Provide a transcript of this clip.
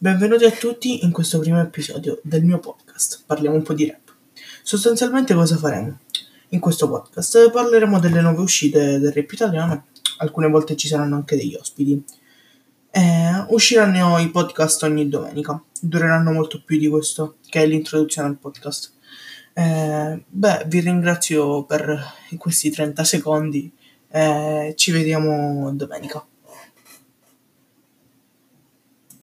Benvenuti a tutti in questo primo episodio del mio podcast. Parliamo un po' di rap. Sostanzialmente cosa faremo? In questo podcast parleremo delle nuove uscite del rap italiano, alcune volte ci saranno anche degli ospiti. Eh, usciranno i podcast ogni domenica, dureranno molto più di questo, che è l'introduzione al podcast. Eh, beh, vi ringrazio per questi 30 secondi. Eh, ci vediamo domenica.